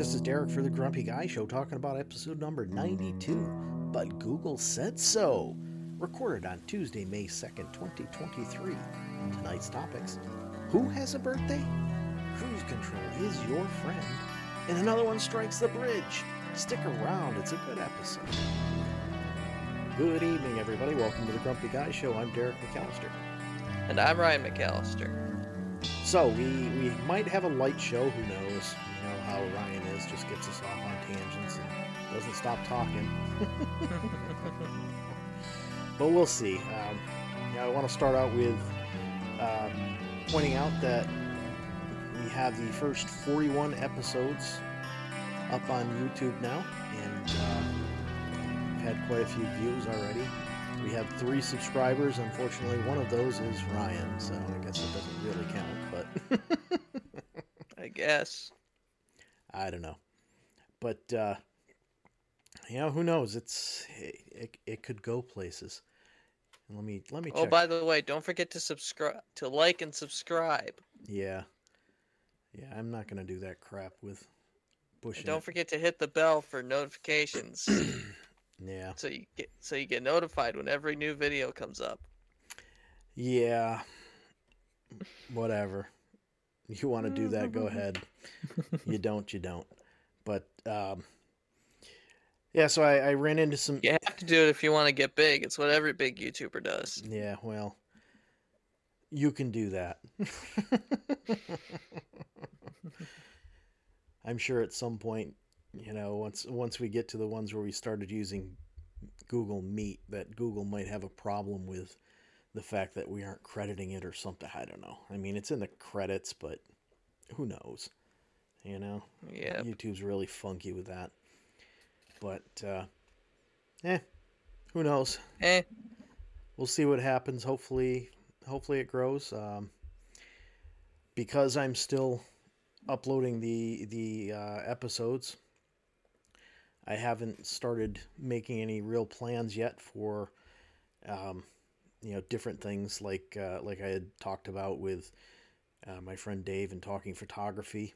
this is Derek for the Grumpy Guy Show talking about episode number 92. But Google said so. Recorded on Tuesday, May 2nd, 2023. Tonight's topics Who has a birthday? Cruise control is your friend. And another one strikes the bridge. Stick around, it's a good episode. Good evening, everybody. Welcome to the Grumpy Guy Show. I'm Derek McAllister. And I'm Ryan McAllister. So we we might have a light show. Who knows? You know how Ryan is, just gets us off on tangents and doesn't stop talking. but we'll see. Um, yeah, I want to start out with um, pointing out that we have the first 41 episodes up on YouTube now, and uh, we've had quite a few views already. We have three subscribers. Unfortunately, one of those is Ryan, so I guess it doesn't really count. But I guess. I don't know. But uh, you know, who knows? It's it, it, it could go places. And let me let me. Oh, by the way, don't forget to subscribe, to like and subscribe. Yeah, yeah. I'm not gonna do that crap with Bush. And don't forget to hit the bell for notifications, Yeah, so you get so you get notified when every new video comes up. yeah. Whatever. You want to do that? Go ahead. You don't. You don't. But um, yeah. So I, I ran into some. You have to do it if you want to get big. It's what every big YouTuber does. Yeah, well, you can do that. I'm sure at some point, you know, once once we get to the ones where we started using Google Meet, that Google might have a problem with the fact that we aren't crediting it or something. I don't know. I mean, it's in the credits, but who knows? You know, Yeah. YouTube's really funky with that. But uh, eh, who knows? Eh. we'll see what happens. Hopefully, hopefully it grows. Um, because I'm still uploading the the uh, episodes, I haven't started making any real plans yet for, um, you know, different things like uh, like I had talked about with uh, my friend Dave and talking photography.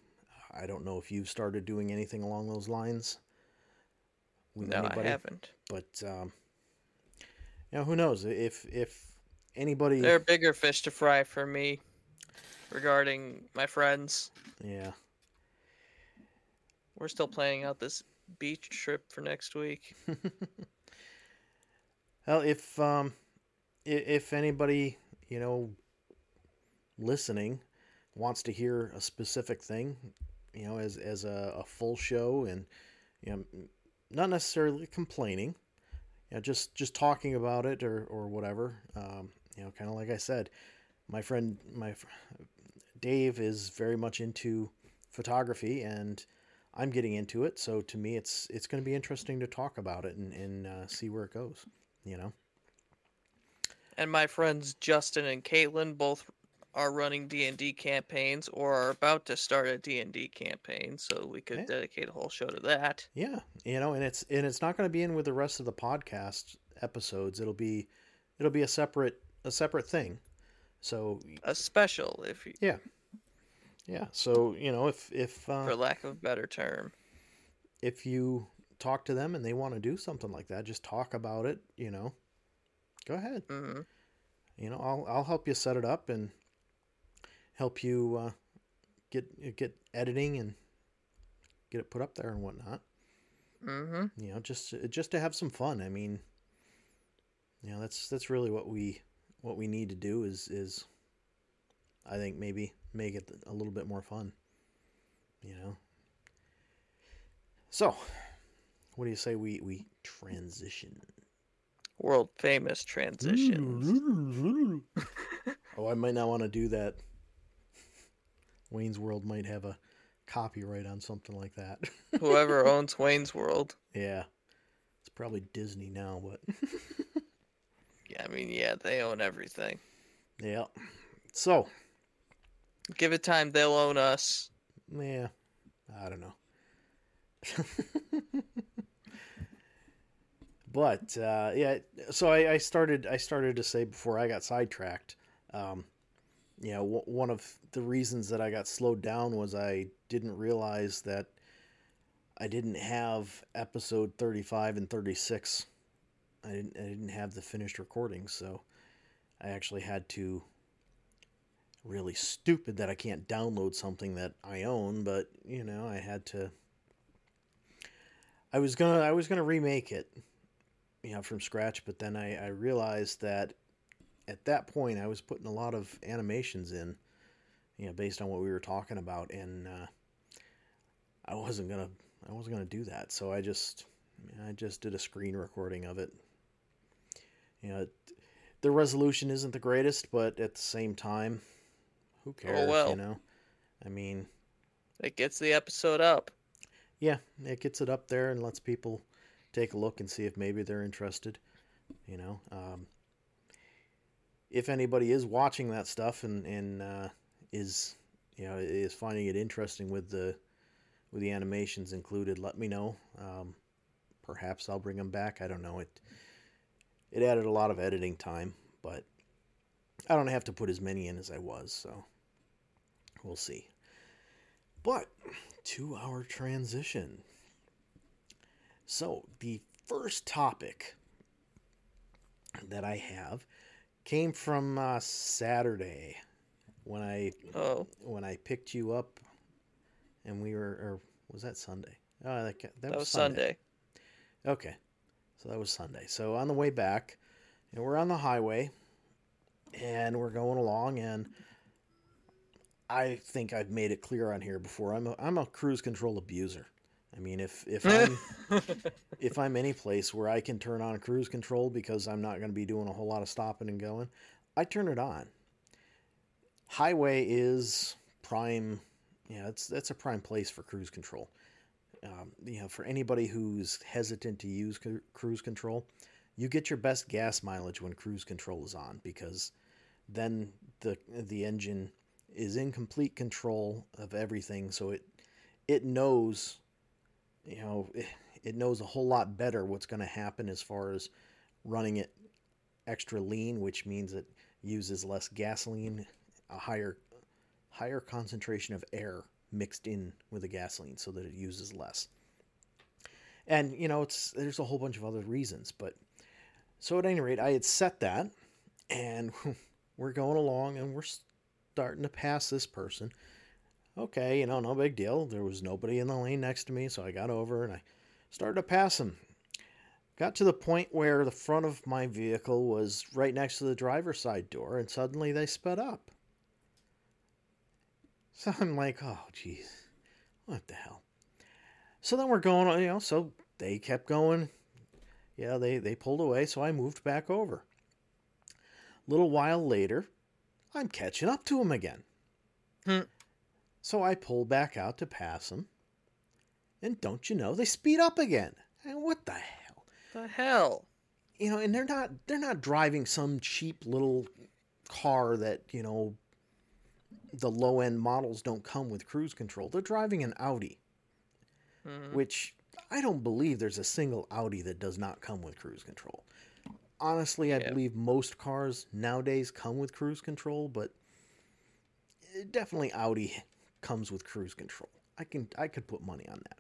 I don't know if you've started doing anything along those lines. No, I haven't. but um, you know, who knows if if anybody, There are bigger fish to fry for me regarding my friends. yeah, We're still planning out this beach trip for next week. well, if um, if anybody you know listening wants to hear a specific thing, you know, as as a, a full show and you know, not necessarily complaining, you know, just just talking about it or or whatever. Um, you know, kind of like I said, my friend, my Dave is very much into photography, and I'm getting into it. So to me, it's it's going to be interesting to talk about it and and uh, see where it goes. You know. And my friends Justin and Caitlin both are running D&D campaigns or are about to start a D&D campaign, so we could Yeah. dedicate a whole show to that. Yeah, you know, and it's and it's not going to be in with the rest of the podcast episodes. It'll be it'll be a separate a separate thing. So A special if you, yeah, Yeah. so you know, if if for uh, lack of a better term. if you talk to them and they want to do something like that, just talk about it. You know, go ahead. hmm You know, I'll I'll help you set it up and help you uh, get get editing and get it put up there and whatnot. hmm you know just just to have some fun. I mean you know that's that's really what we what we need to do is is i think maybe make it a little bit more fun you know. So what do you say we we transition? World famous transitions. oh i might not want to do that wayne's world might have a copyright on something like that Whoever owns Wayne's World. yeah it's probably disney now but Yeah, I mean, yeah, they own everything. yeah so Give it time, they'll own us. Yeah, I don't know. but uh, yeah, so I, I started. I started to say before I got sidetracked. Um, you know, w- one of the reasons that I got slowed down was I didn't realize that I didn't have episode 35 and 36. I didn't I didn't have the finished recording, so I actually had to really stupid that I can't download something that I own, but you know, I had to I was gonna I was gonna remake it, you know, from scratch, but then I, I realized that at that point I was putting a lot of animations in, you know, based on what we were talking about, and uh, I wasn't gonna I wasn't gonna do that, so I just I just did a screen recording of it. You know, the resolution isn't the greatest, but at the same time, who cares? well. You know, I mean, It gets the episode up. yeah, it gets it up there and lets people take a look and see if maybe they're interested. You know, um, if anybody is watching that stuff and and uh, is you know is finding it interesting with the with the animations included, let me know. Um, perhaps I'll bring them back. I don't know. It it added a lot of editing time, but I don't have to put as many in as I was, so we'll see. But two hour transition. So, the first topic that I have came from uh, Saturday when I Oh, when I picked you up and we were or was that Sunday? Oh, that, that, that was, was Sunday. Sunday. Okay. So that was Sunday. So on the way back, and we're on the highway and we're going along and I think I've made it clear on here before. I'm a, I'm a cruise control abuser. I mean, if if I'm if I'm any place where I can turn on cruise control because I'm not going to be doing a whole lot of stopping and going, I turn it on. Highway is prime. Yeah, it's that's a prime place for cruise control. Um, you know, for anybody who's hesitant to use cru- cruise control, you get your best gas mileage when cruise control is on because then the the engine is in complete control of everything, so it it knows, you know, it, knows a whole lot better what's going to happen as far as running it extra lean, which means it uses less gasoline, a higher higher concentration of air mixed in with the gasoline so that it uses less. And you know, it's there's a whole bunch of other reasons, but so at any rate, I had set that, and we're going along, and we're starting to pass this person. Okay, you know, no big deal. There was nobody in the lane next to me, so I got over and I started to pass him. Got to the point where the front of my vehicle was right next to the driver's side door, and suddenly they sped up. So I'm like, oh, jeez, what the hell? So then we're going you know, so they kept going. Yeah, they, they pulled away, so I moved back over. A little while later, I'm catching up to them again. Hmm. So I pull back out to pass them. And don't you know, they speed up again. And what the hell? The hell? you know, and they're not they're not driving some cheap little car that you know the low end models don't come with cruise control. They're driving an Audi, Mhm. which I don't believe there's a single Audi that does not come with cruise control. Honestly, I Yeah. believe most cars nowadays come with cruise control, but eh, definitely Audi comes with cruise control. I can I could put money on that.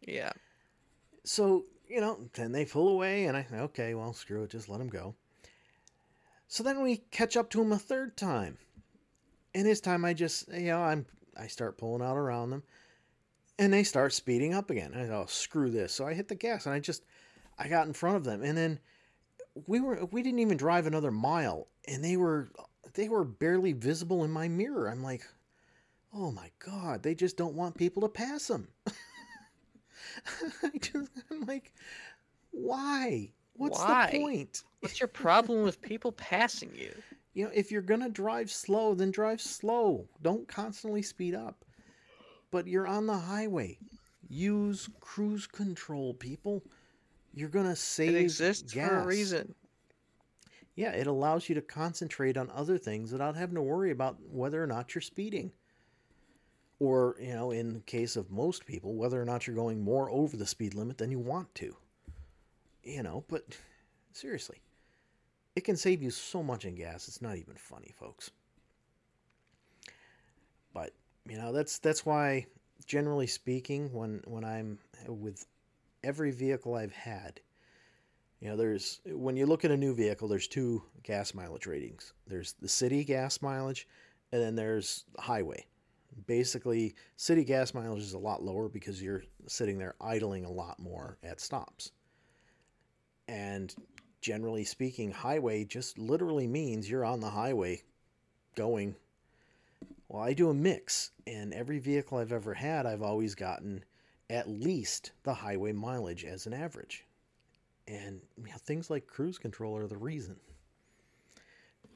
Yeah. So, you know, then they pull away, and I okay, well, screw it, just let them go. So then we catch up to him a third time. And this time I just, you know, I'm, I start pulling out around them, and they start speeding up again. I go, oh, screw this. So I hit the gas, and I just, I got in front of them, and then we were, we didn't even drive another mile, and they were, they were barely visible in my mirror. I'm like, oh my god, they just don't want people to pass them. I just, I'm like, why? What's Why? the point? What's your problem with people passing you? You know, if you're gonna drive slow, then drive slow. Don't constantly speed up. But you're on the highway. Use cruise control, people. You're gonna save It exists for a gas. reason. Yeah, it allows you to concentrate on other things without having to worry about whether or not you're speeding. Or, you know, in the case of most people, whether or not you're going more over the speed limit than you want to. You know, but seriously, it can save you so much in gas. It's not even funny, folks. But, you know, that's that's why generally speaking, when when I'm with every vehicle I've had, you know, there's when you look at a new vehicle, there's two gas mileage ratings. There's the city gas mileage, and then there's highway. Basically, city gas mileage is a lot lower because you're sitting there idling a lot more at stops. And generally speaking, highway just literally means you're on the highway going. Well, I do a mix, and every vehicle I've ever had, I've always gotten at least the highway mileage as an average. And you know, things like cruise control are the reason.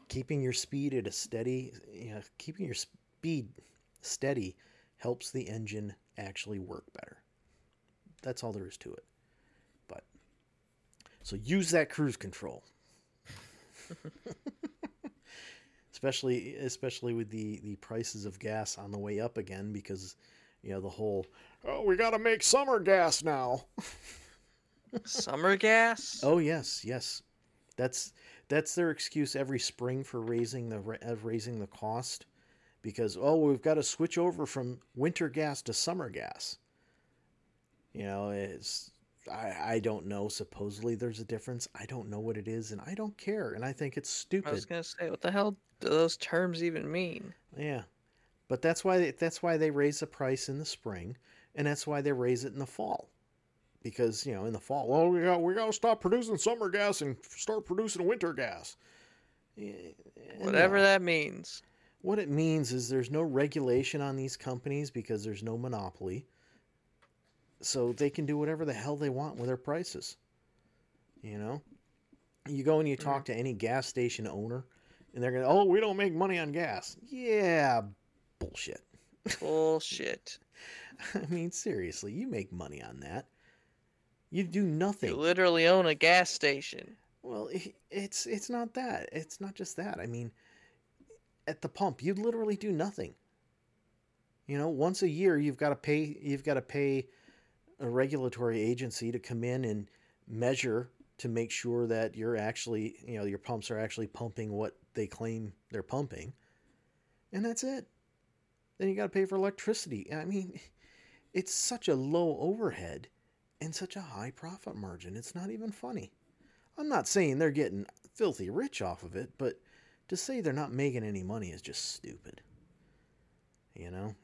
Keeping your speed at a steady, you know, keeping your speed steady helps the engine actually work better. That's all there is to it. But so use that cruise control. especially especially with the the prices of gas on the way up again because you know the whole oh we got to make summer gas now. Summer gas? Oh yes, yes. That's that's their excuse every spring for raising the ra- raising the cost because oh we've got to switch over from winter gas to summer gas. You know, it's I I don't know. Supposedly there's a difference. I don't know what it is, and I don't care. And I think it's stupid I was gonna say, what the hell do those terms even mean? Yeah, but that's why that's why they raise the price in the spring, and that's why they raise it in the fall, because you know in the fall, well we got we got to stop producing summer gas and start producing winter gas. Whatever that means. What it means is there's no regulation on these companies because there's no monopoly. So they can do whatever the hell they want with their prices. You know? You go and you talk mm-hmm. to any gas station owner and they're going to, "Oh, we don't make money on gas." Yeah, bullshit. Bullshit. I mean, seriously, you make money on that. You do nothing. You literally own a gas station. Well, it's it's not that. It's not just that. I mean, at the pump, you literally do nothing. You know, once a year, you've got to pay. You've got to pay a regulatory agency to come in and measure to make sure that you're actually, you know, your pumps are actually pumping what they claim they're pumping, and that's it. Then you got to pay for electricity. I mean, it's such a low overhead and such a high profit margin. It's not even funny. I'm not saying they're getting filthy rich off of it, but to say they're not making any money is just stupid. You know?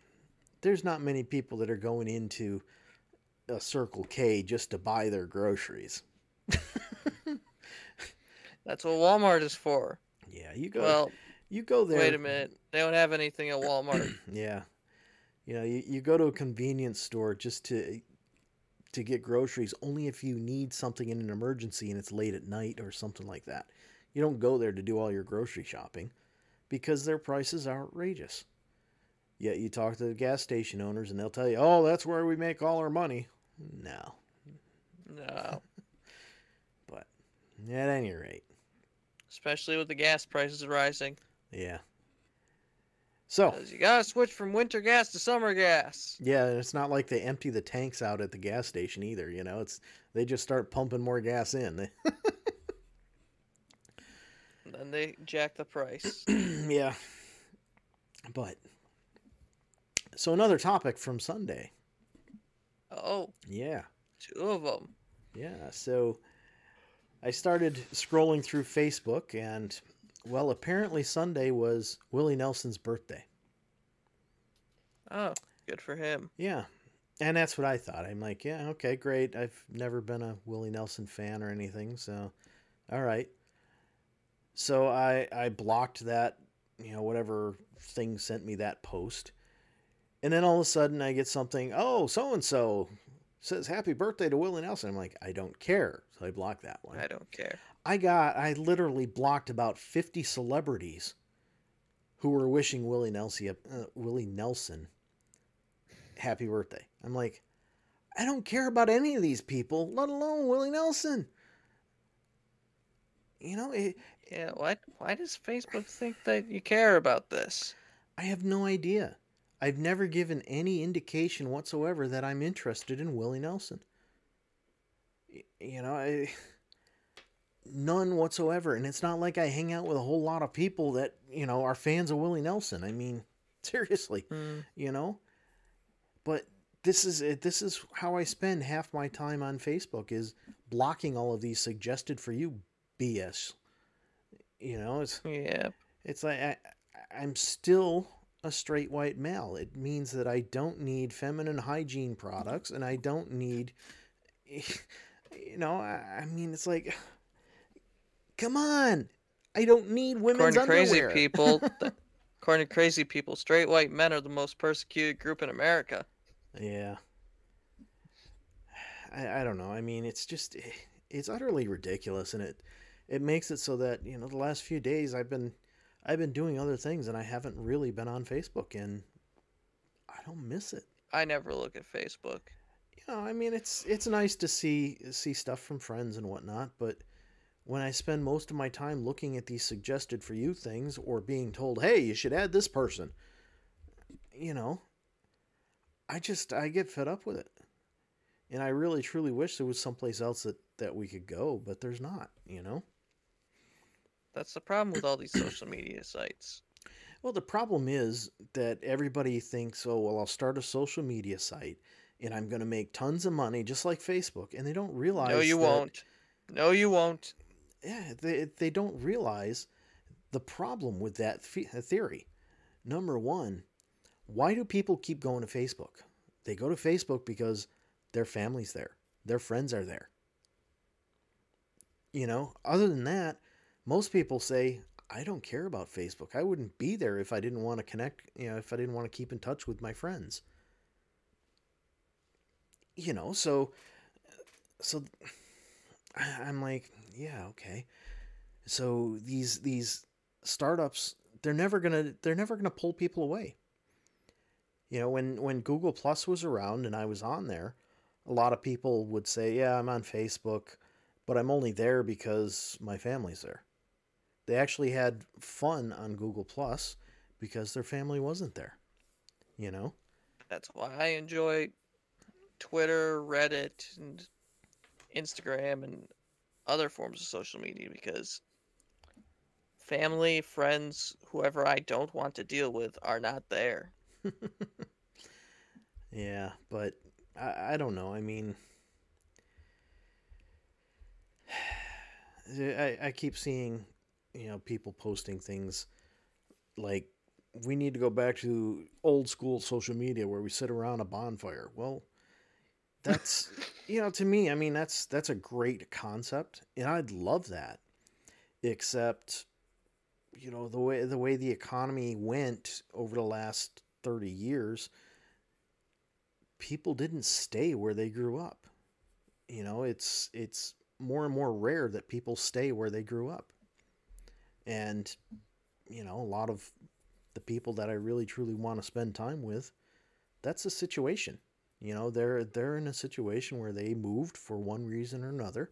There's not many people that are going into a Circle K just to buy their groceries. That's what Walmart is for. Yeah, you go Well, you go there. wait a minute. They don't have anything at Walmart. Yeah. You know, you, you go to a convenience store just to to get groceries only if you need something in an emergency and it's late at night or something like that. You don't go there to do all your grocery shopping because their prices are outrageous. Yet you talk to the gas station owners and they'll tell you, "Oh, that's where we make all our money." No. no. But at any rate, Especially with the gas prices rising. yeah. So, you gotta switch from winter gas to summer gas. Yeah, and it's not like they empty the tanks out at the gas station either. You know, it's they just start pumping more gas in. Then they jack the price. yeah, but so another topic from Sunday. oh, Yeah, two of them. yeah. So I started scrolling through Facebook, and well, apparently Sunday was Willie Nelson's birthday. Oh, good for him. Yeah. And that's what I thought. I'm like, yeah, okay, great. I've never been a Willie Nelson fan or anything, so all right. So I I blocked that, you know, whatever thing sent me that post. And then all of a sudden I get something, oh, so and so says happy birthday to Willie Nelson. I'm like, I don't care. So I blocked that one. I don't care. I got I literally blocked about 50 celebrities who were wishing Willie Nelson uh, Willie Nelson happy birthday. I'm like I don't care about any of these people, let alone Willie Nelson. You know, it, Yeah, why why does Facebook think that you care about this? I have no idea. I've never given any indication whatsoever that I'm interested in Willie Nelson. Y- You know, I none whatsoever, and it's not like I hang out with a whole lot of people that you know are fans of Willie Nelson. I mean, seriously, Hmm. you know. But this is it. This is how I spend half my time on Facebook is blocking all of these suggested for you BS. You know, it's Yeah. it's like I, I'm still a straight white male. It means that I don't need feminine hygiene products and I don't need you know, I, I mean it's like come on. I don't need women's According to crazy people, th- according to crazy people, straight white men are the most persecuted group in America. Yeah. I, I don't know. I mean, it's just it's utterly ridiculous, and it it makes it so that you know the last few days I've been I've been doing other things, and I haven't really been on Facebook, and I don't miss it. I never look at Facebook. You know, I mean, it's it's nice to see see stuff from friends and whatnot, but when I spend most of my time looking at these suggested for you things or being told, "Hey, you should add this person," you know, I just I get fed up with it. And I really truly wish there was someplace else that that we could go, but there's not, you know. That's the problem with all these social media sites. Well, the problem is that everybody thinks, "Oh, well, I'll start a social media site and I'm going to make tons of money just like Facebook." And they don't realize No, you that- won't. No, you won't. yeah, they they don't realize the problem with that theory. Number one, why do people keep going to Facebook? They go to Facebook because their family's there, their friends are there. You know, other than that, most people say, I don't care about Facebook. I wouldn't be there if I didn't want to connect, you know, if I didn't want to keep in touch with my friends. You know, so so I'm like, yeah, okay. So these these startups, they're never gonna they're never gonna pull people away. You know, when when Google Plus was around and I was on there, a lot of people would say, "Yeah, I'm on Facebook, but I'm only there because my family's there." They actually had fun on Google Plus because their family wasn't there. You know? That's why I enjoy Twitter, Reddit, and Instagram, and other forms of social media because family, friends, whoever I don't want to deal with are not there. Yeah, but I, I don't know. I mean, I, I keep seeing, you know, people posting things like, we need to go back to old school social media where we sit around a bonfire. Well, that's, you know, to me, I mean, that's that's a great concept, and I'd love that. Except, you know, the way the way the economy went over the last 30 years, people didn't stay where they grew up. You know, it's it's more and more rare that people stay where they grew up. And you know, a lot of the people that I really truly want to spend time with, that's a situation. You know, they're they're in a situation where they moved for one reason or another.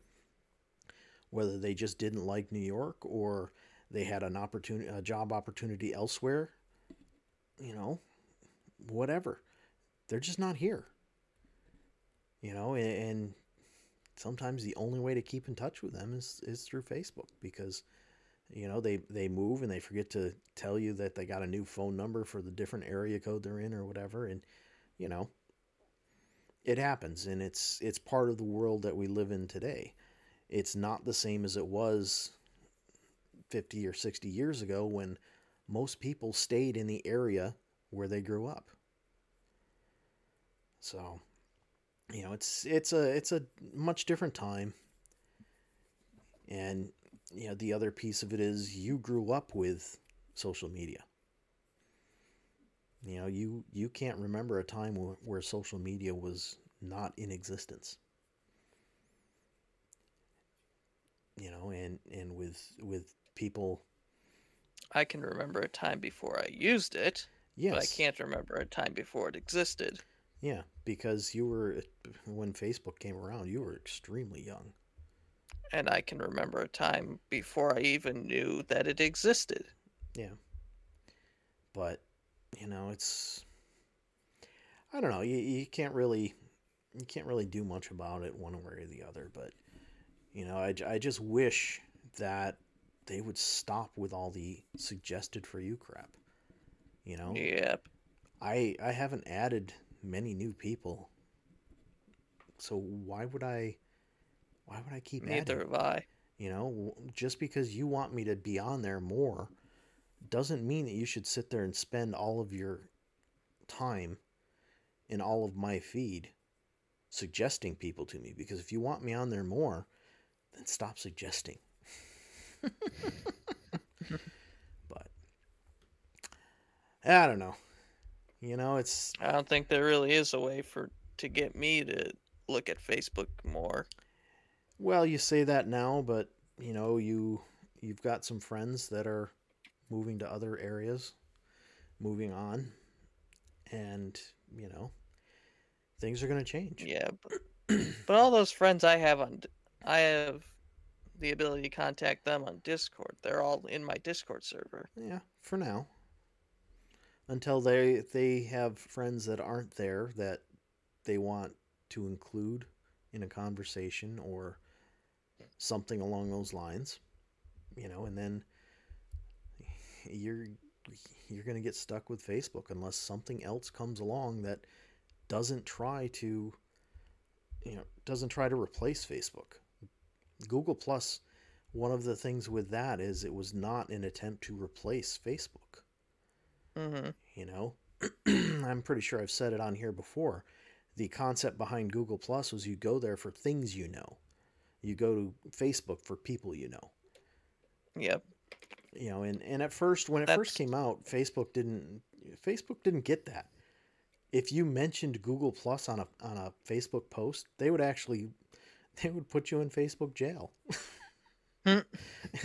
Whether they just didn't like New York or they had an opportunity a job opportunity elsewhere, you know, whatever. They're just not here. You know, and, sometimes the only way to keep in touch with them is is through Facebook because you know they they move and they forget to tell you that they got a new phone number for the different area code they're in or whatever. And you know it happens and it's it's part of the world that we live in today. It's not the same as it was 50 or 60 years ago when most people stayed in the area where they grew up. So you know it's it's a it's a much different time. And you know the other piece of it is you grew up with social media. You know you you can't remember a time where, where social media was not in existence. You know and and with with people I can remember a time before I used it, yes but I can't remember a time before it existed. yeah because you were when facebook came around you were extremely young And I can remember a time before I even knew that it existed. Yeah. But you know it's i don't know you, you can't really you can't really do much about it one way or the other but you know I, I just wish that they would stop with all the suggested for you crap you know Yep. i i haven't added many new people. So why would I why would I keep Neither adding? have I. You know, just because you want me to be on there more doesn't mean that you should sit there and spend all of your time in all of my feed suggesting people to me because if you want me on there more, then stop suggesting. but I don't know. You know, it's I don't think there really is a way for to get me to look at Facebook more. Well, you say that now, but you know, you you've got some friends that are moving to other areas, moving on, and you know, things are going to change. Yeah, but, but all those friends I have on, I have the ability to contact them on Discord. They're all in my Discord server. Yeah, for now. Until they they have friends that aren't there that they want to include in a conversation or something along those lines. You know, and then you're you're going to get stuck with Facebook unless something else comes along that doesn't try to you know, doesn't try to replace Facebook. Google Plus one of the things with that is it was not an attempt to replace Facebook. hmm You know, I'm pretty sure I've said it on here before. The concept behind Google Plus was you go there for things you know. You go to Facebook for people you know. Yep. You know, and, and at first when it first came out, Facebook didn't Facebook didn't get that. If you mentioned Google Plus on a on a Facebook post, they would actually they would put you in Facebook jail. Hmm.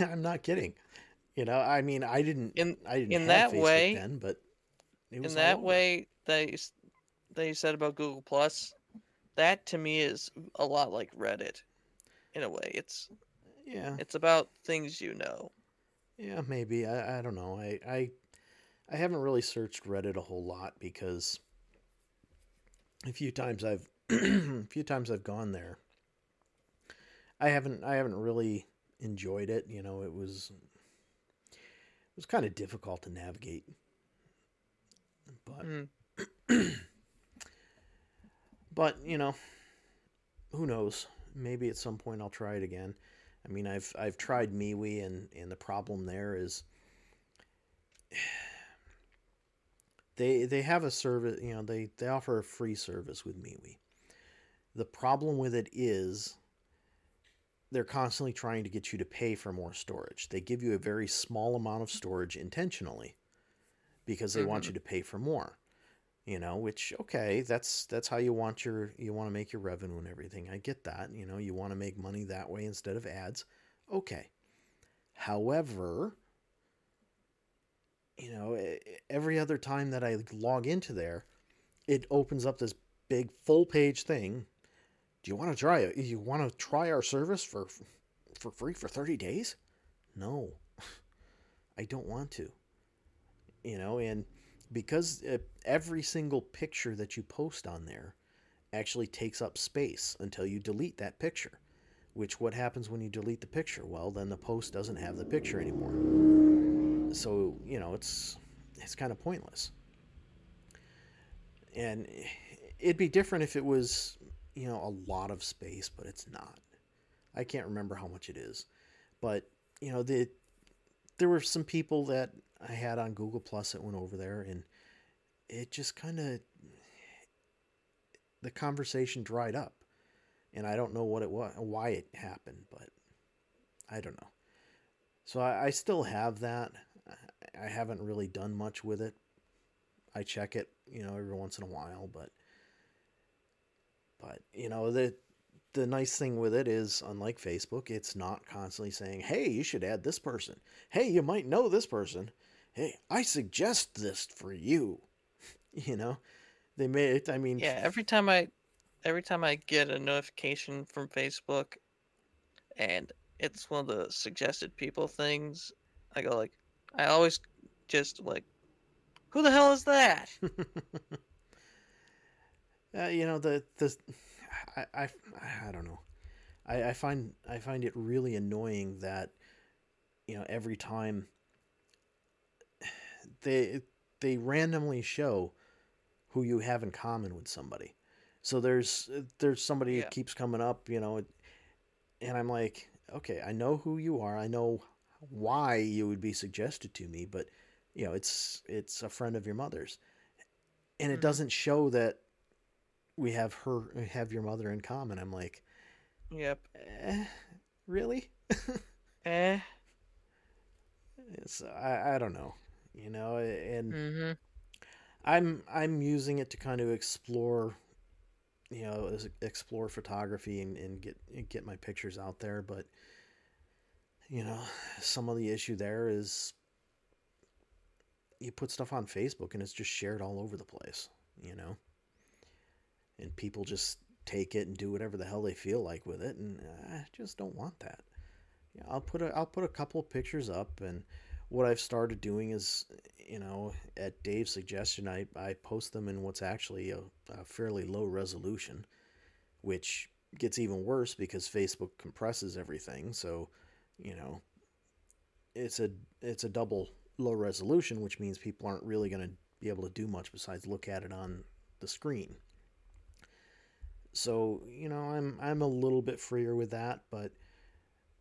I'm not kidding. You know, I mean, I didn't In I didn't in that Facebook way- then, but it was in that over. way that you, s- that you said about Google Plus, that to me is a lot like Reddit. In a way, it's Yeah, it's about things you know. yeah, maybe. I, I don't know. I, I I haven't really searched Reddit a whole lot because a few times I've a few times I've gone there. I haven't I haven't really enjoyed it. You know, it was it was kind of difficult to navigate. But Mm. but you know, who knows? Maybe at some point I'll try it again. I mean, I've I've tried MeWe, and and the problem there is they they have a service. You know, they they offer a free service with MeWe. The problem with it is they're constantly trying to get you to pay for more storage. They give you a very small amount of storage intentionally because they want Mhm. you to pay for more you know which okay that's that's how you want your you want to make your revenue and everything. I get that you know you want to make money that way instead of ads. Okay. However you know every other time that i log into there it opens up this big full page thing. Do you want to try it? You want to try our service for for free for 30 days? No. I don't want to. You know and because uh, every single picture that you post on there actually takes up space until you delete that picture which what happens when you delete the picture? Well then the post doesn't have the picture anymore. So you know it's it's kind of pointless. And it'd be different if it was you know a lot of space but it's not. I can't remember how much it is. But you know the there were some people that I had on Google Plus that went over there, and it just kind of the conversation dried up, and I don't know what it was, why it happened, but I don't know. So I, I still have that. I- haven't really done much with it. I check it, you know, every once in a while, but but you know the the nice thing with it is unlike Facebook, it's not constantly saying, "Hey, you should add this person." "Hey, you might know this person." "Hey, I suggest this for you." You know, they made it. I mean, Yeah, every time I every time I get a notification from Facebook and it's one of the suggested people things, I go like I always just like who the hell is that? uh, you know the the I, I I don't know. I, I find I find it really annoying that you know every time they they randomly show who you have in common with somebody. So there's there's somebody Yeah. that keeps coming up, you know, and I'm like, okay, I know who you are. I know why you would be suggested to me, but you know, it's it's a friend of your mother's, and it Mhm. doesn't show that we have her have your mother in common. I'm like, Yep. eh, really? Eh. It's I I don't know, you know, and Mm-hmm. I'm I'm using it to kind of explore, you know, explore photography and, and get and get my pictures out there. But you know, some of the issue there is you put stuff on Facebook and it's just shared all over the place, you know, and people just take it and do whatever the hell they feel like with it, and I just don't want that. Yeah, I'll put a I'll put a couple of pictures up and what I've started doing is, you know, at Dave's suggestion, I, I post them in what's actually a, a fairly low resolution, which gets even worse because Facebook compresses everything. So, you know, it's a it's a double low resolution, which means people aren't really going to be able to do much besides look at it on the screen. So, you know, I'm I'm a little bit freer with that, but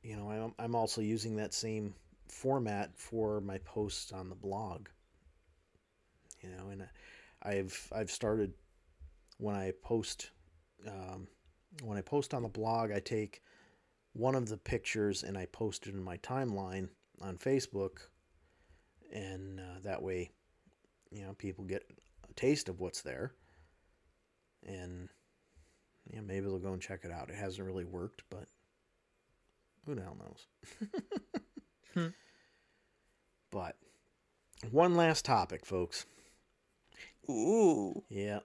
you know, I'm I'm also using that same format for my posts on the blog. You know, and I've I've started when I post um, when I post on the blog, I take one of the pictures and I post it in my timeline on Facebook, and uh, that way, you know, people get a taste of what's there, and yeah, maybe they'll go and check it out. It hasn't really worked, but who the hell knows? Hmm. But one last topic, folks. Ooh. Yeah,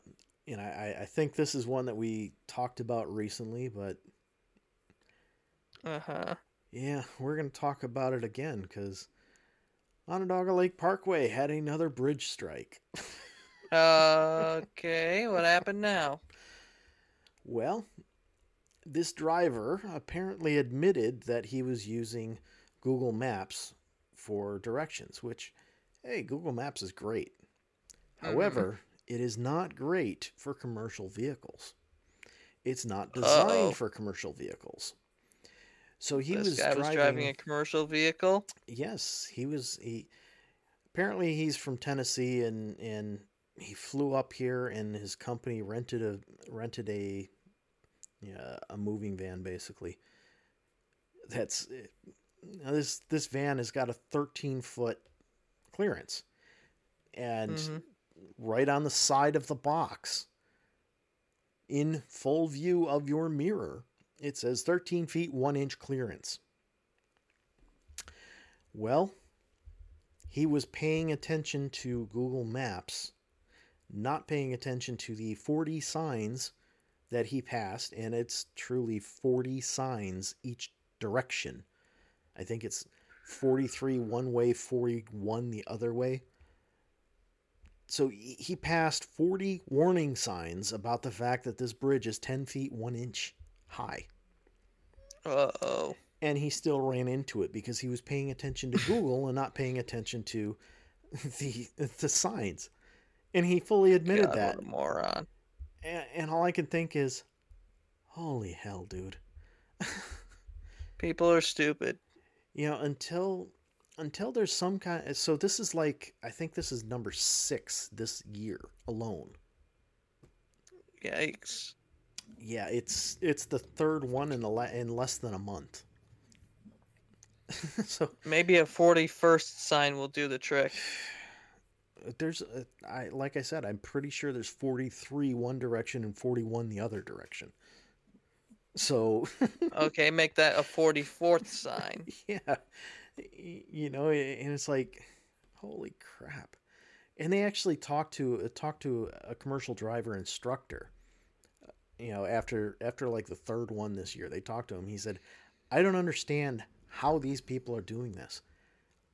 and I, I think this is one that we talked about recently, but Uh huh. yeah, we're going to talk about it again because Onondaga Lake Parkway had another bridge strike. okay. What happened now? Well, this driver apparently admitted that he was using Google Maps for directions, which, hey, Google Maps is great. Mhm. However, it is not great for commercial vehicles. It's not designed Uh-oh. for commercial vehicles. So he this was guy driving, was driving a commercial vehicle. Yes, he was. He apparently he's from Tennessee, and and he flew up here, and his company rented a rented a yeah a moving van basically. That's now this this van has got a 13 foot clearance, and Mhm. right on the side of the box, in full view of your mirror, it says 13 feet 1 inch clearance. Well, he was paying attention to Google Maps, not paying attention to the 40 signs that he passed, and it's truly 40 signs each direction. I think it's 43 one way, 41 the other way. So he passed 40 warning signs about the fact that this bridge is 10 feet 1 inch high. Uh oh. And he still ran into it because he was paying attention to Google and not paying attention to the the signs. And he fully admitted God, that. What a moron. And, and all I can think is, holy hell, dude. People are stupid. You know, until until there's some kind so this is like I think this is number 6 this year alone. Yikes. Yeah, it's it's the third one in the la- in less than a month. so Maybe a 41st sign will do the trick. there's a, I like I said I'm pretty sure there's 43 one direction and 41 the other direction. So Okay, make that a 44th sign. yeah, you know, and it's like, holy crap! And they actually talked to uh, talked to a commercial driver instructor. uh, You know, after after like the third one this year, they talked to him. He said, "I don't understand how these people are doing this.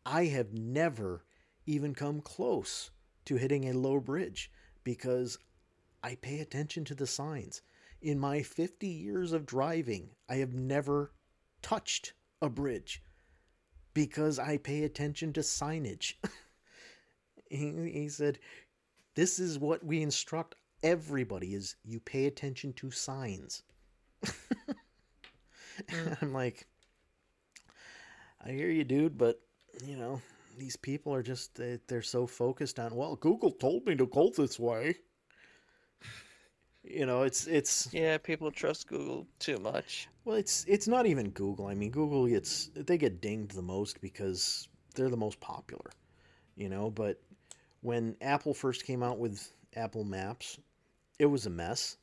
I have never even come close to hitting a low bridge because I pay attention to the signs." In my 50 years of driving, I have never touched a bridge because I pay attention to signage. he, he said, This is what we instruct everybody is you pay attention to signs. Mm. I'm like, I hear you, dude, but you know, these people are just they, they're so focused on. Well, Google told me to go this way. You know, it's it's Yeah, people trust Google too much. well, it's it's not even Google. I mean, Google gets they get dinged the most because they're the most popular. You know, but when Apple first came out with Apple Maps, it was a mess.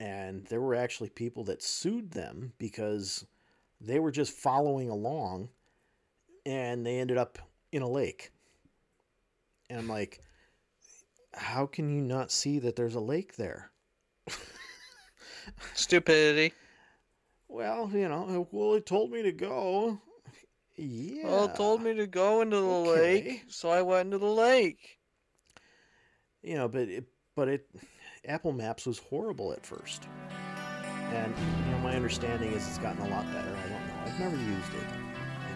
And there were actually people that sued them because they were just following along and they ended up in a lake. And I'm like, how can you not see that there's a lake there? Stupidity. Well, you know, well, it told me to go. Yeah. Well, it told me to go into the Okay. lake, so I went into the lake. You know, but it, but it, Apple Maps was horrible at first, and you know, my understanding is it's gotten a lot better. I don't know. I've never used it.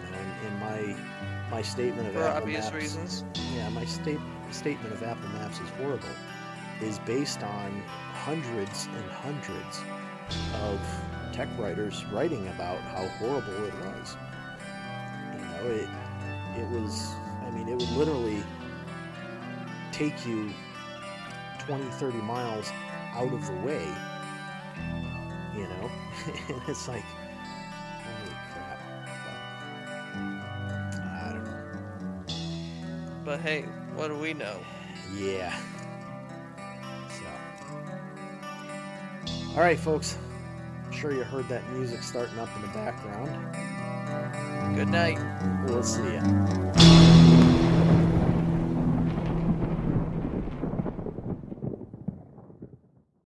You know, in, in my my statement of For Apple obvious Maps, reasons. yeah, my state statement of Apple Maps is horrible, is based on hundreds and hundreds of tech writers writing about how horrible it was. You know, it it was. I mean, it would literally take you 20, 30 miles out of the way. You know, and it's like, holy crap. But, I don't know. But hey, what do we know? Yeah. All right, folks. I'm sure you heard that music starting up in the background. Good night. We'll see ya.